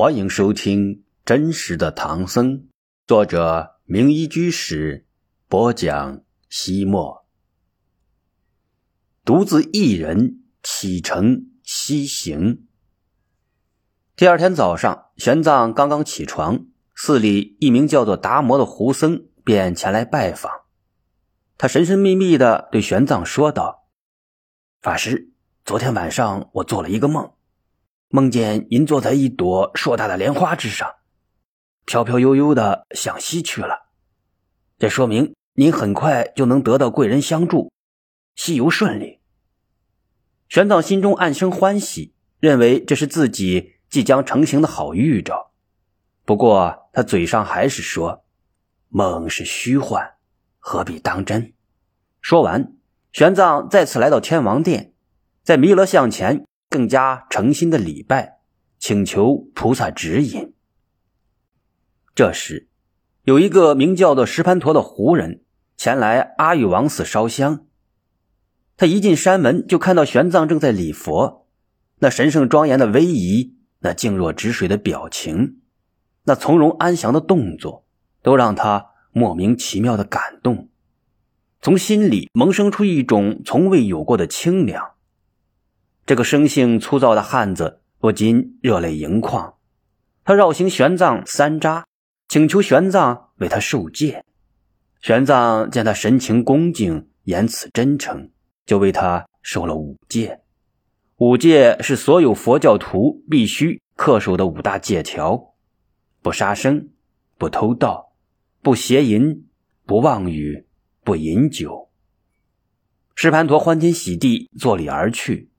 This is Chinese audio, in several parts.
欢迎收听《真实的唐僧》，作者名医居士播讲。西莫独自一人启程西行。第二天早上，玄奘刚刚起床，寺里一名叫做达摩的胡僧便前来拜访。他神神秘秘的对玄奘说道：“法师，昨天晚上我做了一个梦。”梦见您坐在一朵硕大的莲花之上，飘飘悠悠的向西去了。这说明您很快就能得到贵人相助，西游顺利。玄奘心中暗生欢喜，认为这是自己即将成行的好预兆。不过他嘴上还是说：“梦是虚幻，何必当真？”说完，玄奘再次来到天王殿，在弥勒像前。更加诚心的礼拜，请求菩萨指引。这时，有一个名叫做石盘陀的胡人前来阿育王寺烧香。他一进山门，就看到玄奘正在礼佛，那神圣庄严的威仪，那静若止水的表情，那从容安详的动作，都让他莫名其妙的感动，从心里萌生出一种从未有过的清凉。这个生性粗糙的汉子不禁热泪盈眶，他绕行玄奘三匝，请求玄奘为他受戒。玄奘见他神情恭敬，言辞真诚，就为他受了五戒。五戒是所有佛教徒必须恪守的五大戒条：不杀生，不偷盗，不邪淫，不妄语，不饮酒。释盘陀欢天喜地，作礼而去。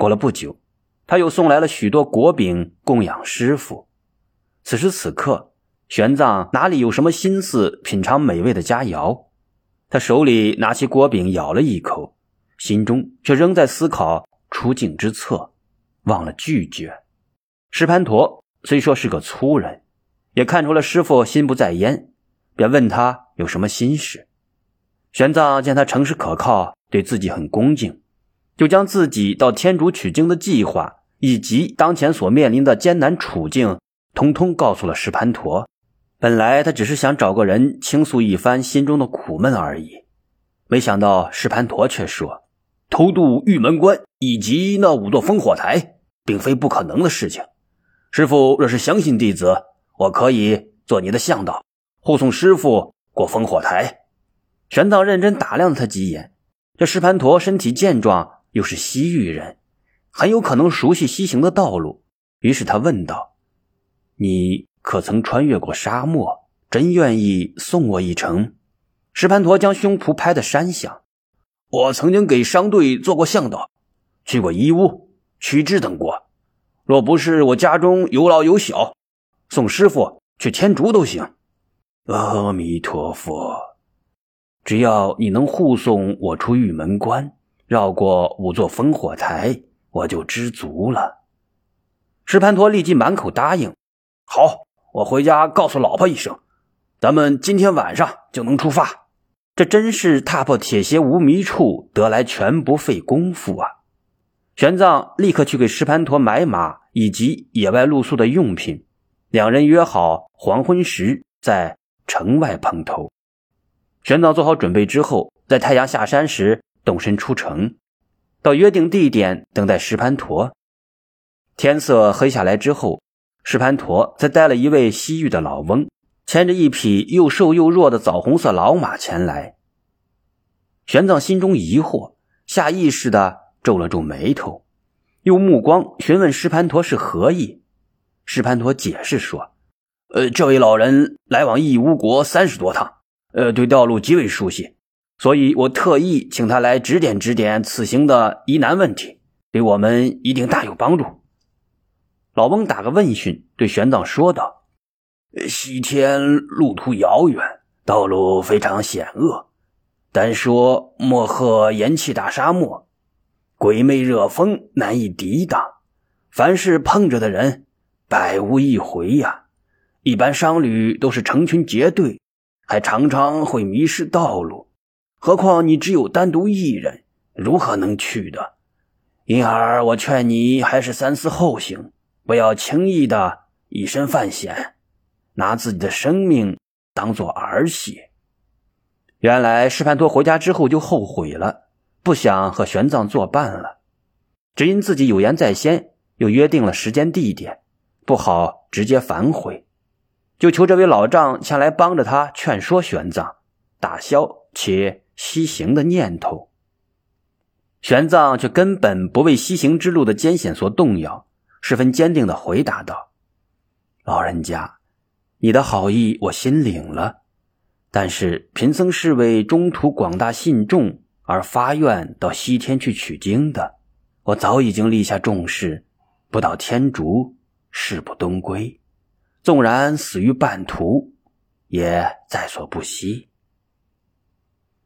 过了不久，他又送来了许多果饼供养师傅。此时此刻，玄奘哪里有什么心思品尝美味的佳肴？他手里拿起果饼咬了一口，心中却仍在思考出境之策，忘了拒绝。石盘陀虽说是个粗人，也看出了师傅心不在焉，便问他有什么心事。玄奘见他诚实可靠，对自己很恭敬。就将自己到天竺取经的计划以及当前所面临的艰难处境，通通告诉了石盘陀。本来他只是想找个人倾诉一番心中的苦闷而已，没想到石盘陀却说：“偷渡玉门关以及那五座烽火台，并非不可能的事情。师傅若是相信弟子，我可以做你的向导，护送师傅过烽火台。”玄奘认真打量了他几眼，这石盘陀身体健壮。又是西域人，很有可能熟悉西行的道路。于是他问道：“你可曾穿越过沙漠？真愿意送我一程？”石盘陀将胸脯拍得山响：“我曾经给商队做过向导，去过伊乌、曲支等国。若不是我家中有老有小，送师傅去天竺都行。”阿弥陀佛，只要你能护送我出玉门关。绕过五座烽火台，我就知足了。石盘陀立即满口答应：“好，我回家告诉老婆一声，咱们今天晚上就能出发。”这真是踏破铁鞋无觅处，得来全不费工夫啊！玄奘立刻去给石盘陀买马以及野外露宿的用品，两人约好黄昏时在城外碰头。玄奘做好准备之后，在太阳下山时。动身出城，到约定地点等待石盘陀。天色黑下来之后，石盘陀再带了一位西域的老翁，牵着一匹又瘦又弱的枣红色老马前来。玄奘心中疑惑，下意识的皱了皱眉头，用目光询问石盘陀是何意。石盘陀解释说：“呃，这位老人来往义乌国三十多趟，呃，对道路极为熟悉。”所以我特意请他来指点指点此行的疑难问题，对我们一定大有帮助。老翁打个问讯，对玄奘说道：“西天路途遥远，道路非常险恶。单说莫贺炎气大沙漠，鬼魅热风难以抵挡。凡是碰着的人，百无一回呀。一般商旅都是成群结队，还常常会迷失道路。”何况你只有单独一人，如何能去的？因而我劝你还是三思后行，不要轻易的以身犯险，拿自己的生命当做儿戏。原来石盘陀回家之后就后悔了，不想和玄奘作伴了，只因自己有言在先，又约定了时间地点，不好直接反悔，就求这位老丈前来帮着他劝说玄奘，打消其西行的念头。玄奘却根本不为西行之路的艰险所动摇，十分坚定地回答道：“老人家，你的好意我心领了，但是贫僧是为中途广大信众而发愿到西天去取经的，我早已经立下重誓，不到天竺誓不东归，纵然死于半途，也在所不惜。”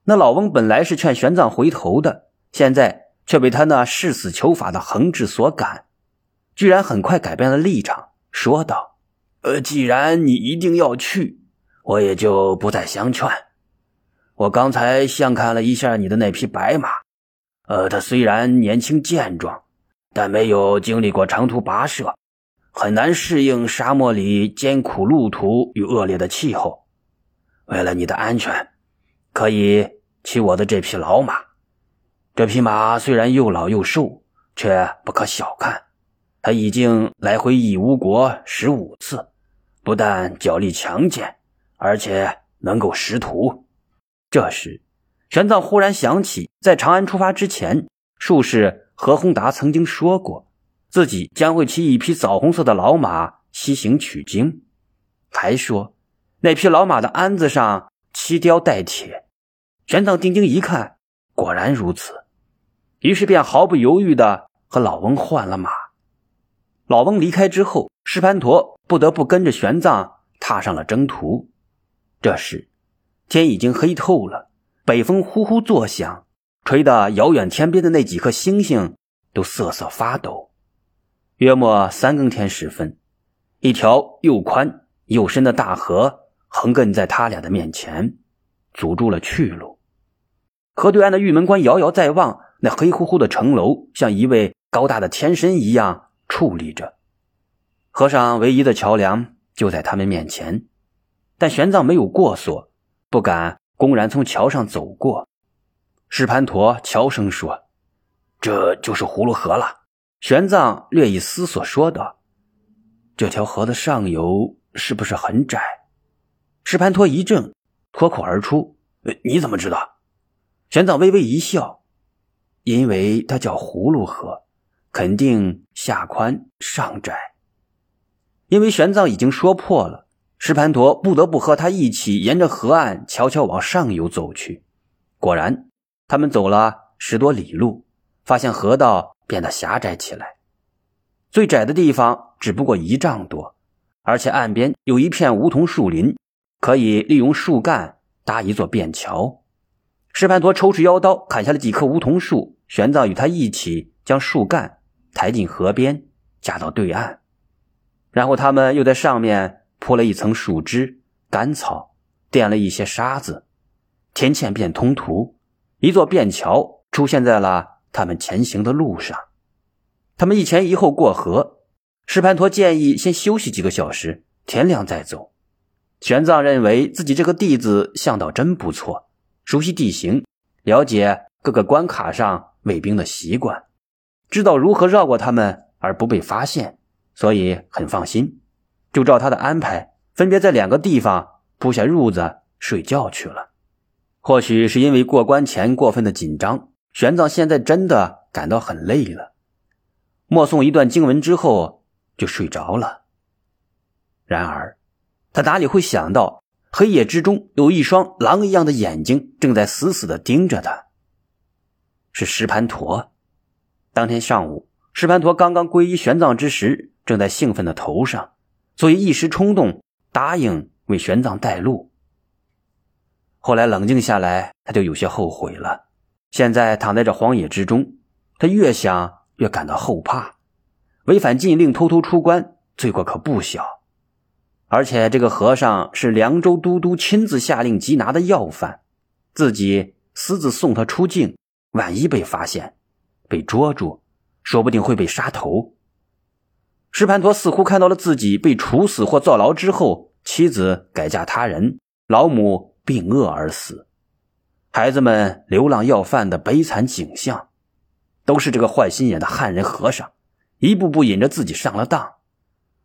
那老翁本来是劝玄奘回头的。现在却被他那誓死求法的恒志所感，居然很快改变了立场，说道：“呃，既然你一定要去，我也就不再相劝。我刚才相看了一下你的那匹白马，呃，它虽然年轻健壮，但没有经历过长途跋涉，很难适应沙漠里艰苦路途与恶劣的气候。为了你的安全，可以骑我的这匹老马。”这匹马虽然又老又瘦，却不可小看。它已经来回义乌国十五次，不但脚力强健，而且能够识途。这时，玄奘忽然想起，在长安出发之前，术士何宏达曾经说过，自己将会骑一匹枣红色的老马西行取经，还说那匹老马的鞍子上漆雕带铁。玄奘定睛一看，果然如此。于是便毫不犹豫的和老翁换了马。老翁离开之后，石盘陀不得不跟着玄奘踏上了征途。这时，天已经黑透了，北风呼呼作响，吹得遥远天边的那几颗星星都瑟瑟发抖。约莫三更天时分，一条又宽又深的大河横亘在他俩的面前，阻住了去路。河对岸的玉门关遥遥在望。那黑乎乎的城楼像一位高大的天神一样矗立着，河上唯一的桥梁就在他们面前，但玄奘没有过所，不敢公然从桥上走过。石盘陀悄声说：“这就是葫芦河了。”玄奘略一思索说道：“这条河的上游是不是很窄？”石盘陀一怔，脱口而出：“你怎么知道？”玄奘微微一笑。因为它叫葫芦河，肯定下宽上窄。因为玄奘已经说破了，石盘陀不得不和他一起沿着河岸悄悄往上游走去。果然，他们走了十多里路，发现河道变得狭窄起来，最窄的地方只不过一丈多，而且岸边有一片梧桐树林，可以利用树干搭一座便桥。石盘陀抽出腰刀，砍下了几棵梧桐树。玄奘与他一起将树干抬进河边，架到对岸，然后他们又在上面铺了一层树枝、干草，垫了一些沙子，天堑变通途，一座便桥出现在了他们前行的路上。他们一前一后过河，石盘陀建议先休息几个小时，天亮再走。玄奘认为自己这个弟子向导真不错。熟悉地形，了解各个关卡上卫兵的习惯，知道如何绕过他们而不被发现，所以很放心，就照他的安排，分别在两个地方铺下褥子睡觉去了。或许是因为过关前过分的紧张，玄奘现在真的感到很累了，默诵一段经文之后就睡着了。然而，他哪里会想到？黑夜之中，有一双狼一样的眼睛正在死死的盯着他。是石盘陀。当天上午，石盘陀刚刚皈依玄奘之时，正在兴奋的头上，所以一时冲动答应为玄奘带路。后来冷静下来，他就有些后悔了。现在躺在这荒野之中，他越想越感到后怕。违反禁令，偷偷出关，罪过可不小。而且这个和尚是凉州都督亲自下令缉拿的要犯，自己私自送他出境，万一被发现、被捉住，说不定会被杀头。石盘陀似乎看到了自己被处死或坐牢之后，妻子改嫁他人，老母病饿而死，孩子们流浪要饭的悲惨景象，都是这个坏心眼的汉人和尚一步步引着自己上了当。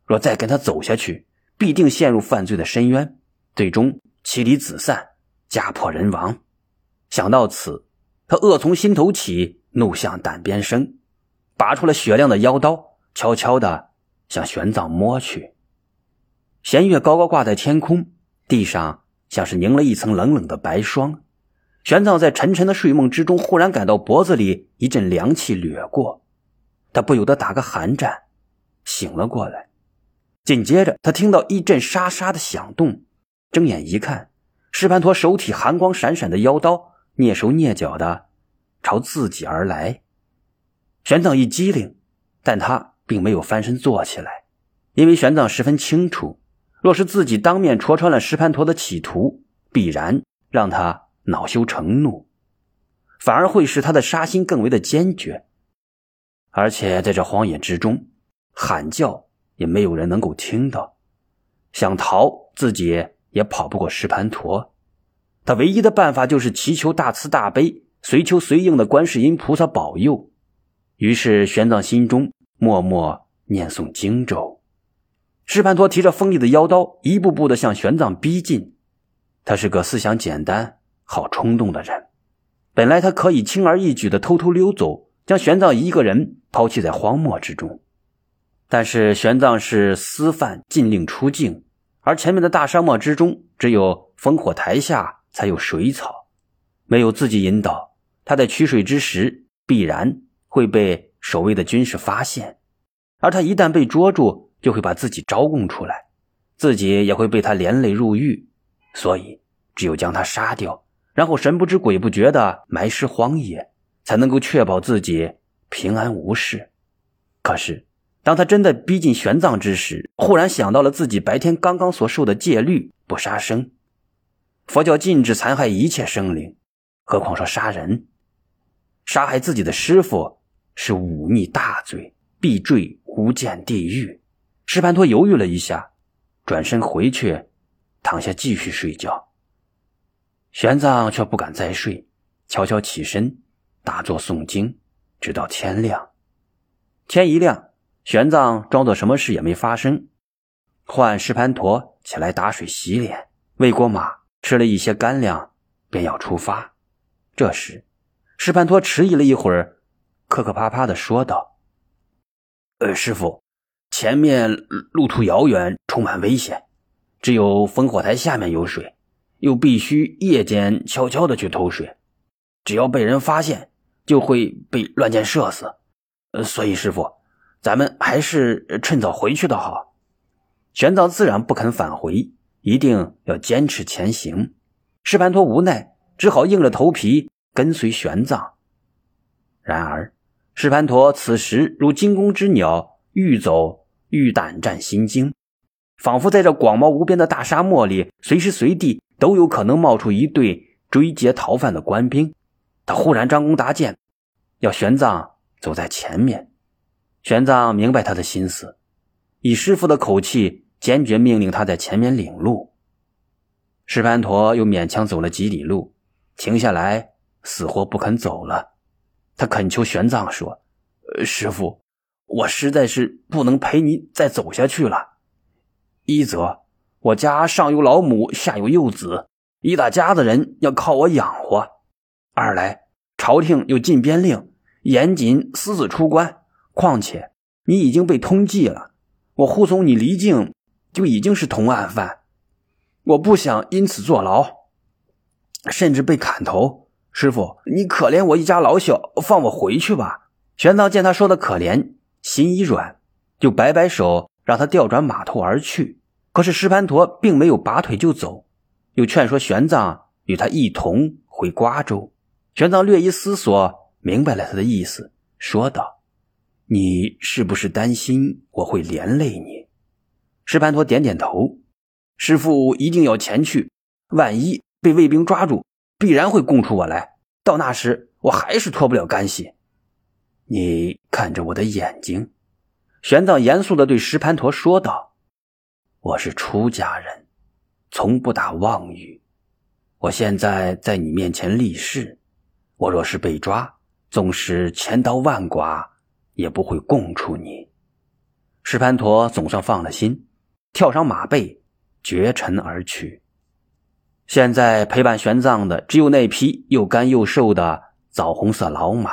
若再跟他走下去，必定陷入犯罪的深渊，最终妻离子散，家破人亡。想到此，他恶从心头起，怒向胆边生，拔出了雪亮的妖刀，悄悄的。向玄奘摸去，弦月高高挂在天空，地上像是凝了一层冷冷的白霜。玄奘在沉沉的睡梦之中，忽然感到脖子里一阵凉气掠过，他不由得打个寒战，醒了过来。紧接着，他听到一阵沙沙的响动，睁眼一看，石盘陀手提寒光闪闪的妖刀，蹑手蹑脚的朝自己而来。玄奘一激灵，但他。并没有翻身坐起来，因为玄奘十分清楚，若是自己当面戳穿了石盘陀的企图，必然让他恼羞成怒，反而会使他的杀心更为的坚决。而且在这荒野之中，喊叫也没有人能够听到，想逃自己也跑不过石盘陀。他唯一的办法就是祈求大慈大悲、随求随应的观世音菩萨保佑。于是玄奘心中。默默念诵经咒，石盘陀提着锋利的妖刀，一步步的向玄奘逼近。他是个思想简单、好冲动的人。本来他可以轻而易举的偷偷溜走，将玄奘一个人抛弃在荒漠之中。但是玄奘是私犯，禁令出境，而前面的大沙漠之中，只有烽火台下才有水草，没有自己引导，他在取水之时必然会被。守卫的军士发现，而他一旦被捉住，就会把自己招供出来，自己也会被他连累入狱。所以，只有将他杀掉，然后神不知鬼不觉的埋尸荒野，才能够确保自己平安无事。可是，当他真的逼近玄奘之时，忽然想到了自己白天刚刚所受的戒律——不杀生。佛教禁止残害一切生灵，何况说杀人？杀害自己的师傅。是忤逆大罪，必坠无间地狱。石盘陀犹豫了一下，转身回去，躺下继续睡觉。玄奘却不敢再睡，悄悄起身，打坐诵经，直到天亮。天一亮，玄奘装作什么事也没发生，唤石盘陀起来打水洗脸，喂过马，吃了一些干粮，便要出发。这时，石盘陀迟疑了一会儿。磕磕巴巴的说道：“呃，师傅，前面路途遥远，充满危险，只有烽火台下面有水，又必须夜间悄悄的去偷水，只要被人发现，就会被乱箭射死。呃，所以师傅，咱们还是趁早回去的好。”玄奘自然不肯返回，一定要坚持前行。石盘陀无奈，只好硬着头皮跟随玄奘。然而。石盘陀此时如惊弓之鸟，欲走欲胆战心惊，仿佛在这广袤无边的大沙漠里，随时随地都有可能冒出一队追劫逃犯的官兵。他忽然张弓搭箭，要玄奘走在前面。玄奘明白他的心思，以师傅的口气坚决命令他在前面领路。石盘陀又勉强走了几里路，停下来，死活不肯走了。他恳求玄奘说：“师傅，我实在是不能陪你再走下去了。一则我家上有老母，下有幼子，一大家子人要靠我养活；二来朝廷有禁边令，严禁私自出关。况且你已经被通缉了，我护送你离境就已经是同案犯，我不想因此坐牢，甚至被砍头。”师傅，你可怜我一家老小，放我回去吧。玄奘见他说的可怜，心一软，就摆摆手，让他调转马头而去。可是石盘陀并没有拔腿就走，又劝说玄奘与他一同回瓜州。玄奘略一思索，明白了他的意思，说道：“你是不是担心我会连累你？”石盘陀点点头：“师傅一定要前去，万一被卫兵抓住。”必然会供出我来，到那时我还是脱不了干系。你看着我的眼睛，玄奘严肃地对石盘陀说道：“我是出家人，从不打妄语。我现在在你面前立誓，我若是被抓，纵使千刀万剐，也不会供出你。”石盘陀总算放了心，跳上马背，绝尘而去。现在陪伴玄奘的只有那匹又干又瘦的枣红色老马。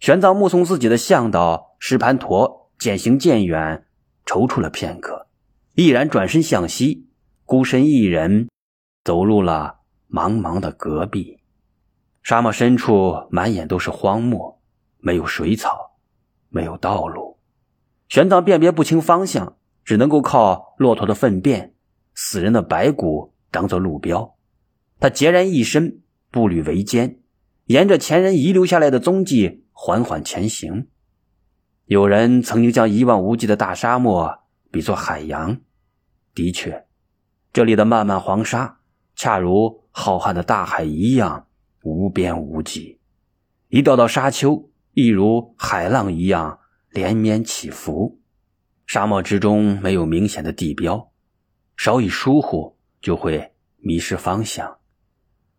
玄奘目送自己的向导石盘陀。渐行渐远，踌躇了片刻，毅然转身向西，孤身一人走入了茫茫的戈壁。沙漠深处满眼都是荒漠，没有水草，没有道路。玄奘辨别不清方向，只能够靠骆驼的粪便、死人的白骨当做路标。他孑然一身，步履维艰，沿着前人遗留下来的踪迹缓缓前行。有人曾经将一望无际的大沙漠比作海洋，的确，这里的漫漫黄沙恰如浩瀚的大海一样无边无际，一道道沙丘亦如海浪一样连绵起伏。沙漠之中没有明显的地标，稍一疏忽就会迷失方向。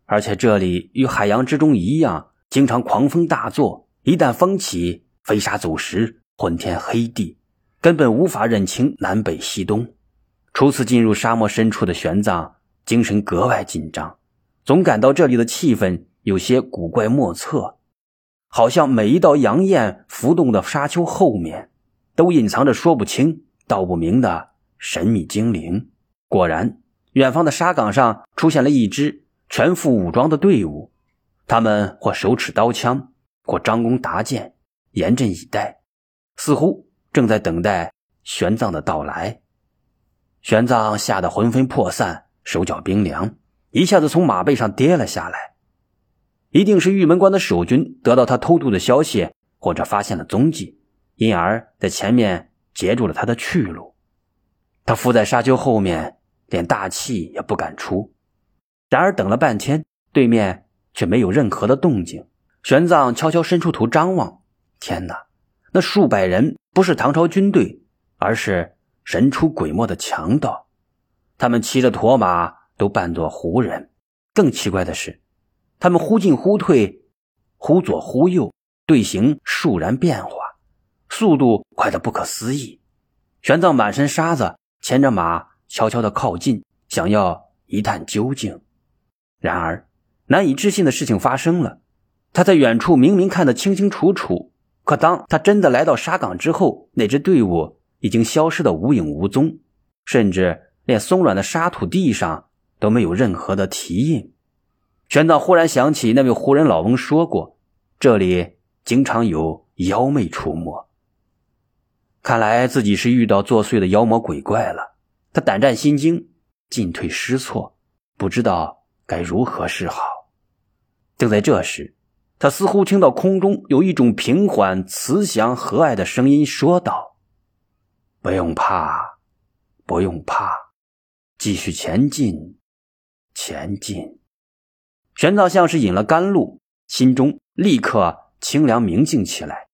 而且这里与海洋之中一样，经常狂风大作，一旦风起，飞沙走石。昏天黑地，根本无法认清南北西东。初次进入沙漠深处的玄奘，精神格外紧张，总感到这里的气氛有些古怪莫测，好像每一道阳焰浮动的沙丘后面，都隐藏着说不清道不明的神秘精灵。果然，远方的沙岗上出现了一支全副武装的队伍，他们或手持刀枪，或张弓搭箭，严阵以待。似乎正在等待玄奘的到来。玄奘吓得魂飞魄散，手脚冰凉，一下子从马背上跌了下来。一定是玉门关的守军得到他偷渡的消息，或者发现了踪迹，因而在前面截住了他的去路。他伏在沙丘后面，连大气也不敢出。然而等了半天，对面却没有任何的动静。玄奘悄悄伸出头张望，天哪！那数百人不是唐朝军队，而是神出鬼没的强盗。他们骑着驼马，都扮作胡人。更奇怪的是，他们忽进忽退，忽左忽右，队形倏然变化，速度快得不可思议。玄奘满身沙子，牵着马悄悄地靠近，想要一探究竟。然而，难以置信的事情发生了。他在远处明明看得清清楚楚。可当他真的来到沙岗之后，那支队伍已经消失的无影无踪，甚至连松软的沙土地上都没有任何的蹄印。玄奘忽然想起那位胡人老翁说过，这里经常有妖魅出没。看来自己是遇到作祟的妖魔鬼怪了。他胆战心惊，进退失措，不知道该如何是好。正在这时。他似乎听到空中有一种平缓、慈祥、和蔼的声音说道：“不用怕，不用怕，继续前进，前进。”玄奘像是饮了甘露，心中立刻清凉明净起来。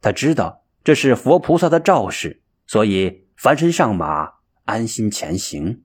他知道这是佛菩萨的照示，所以翻身上马，安心前行。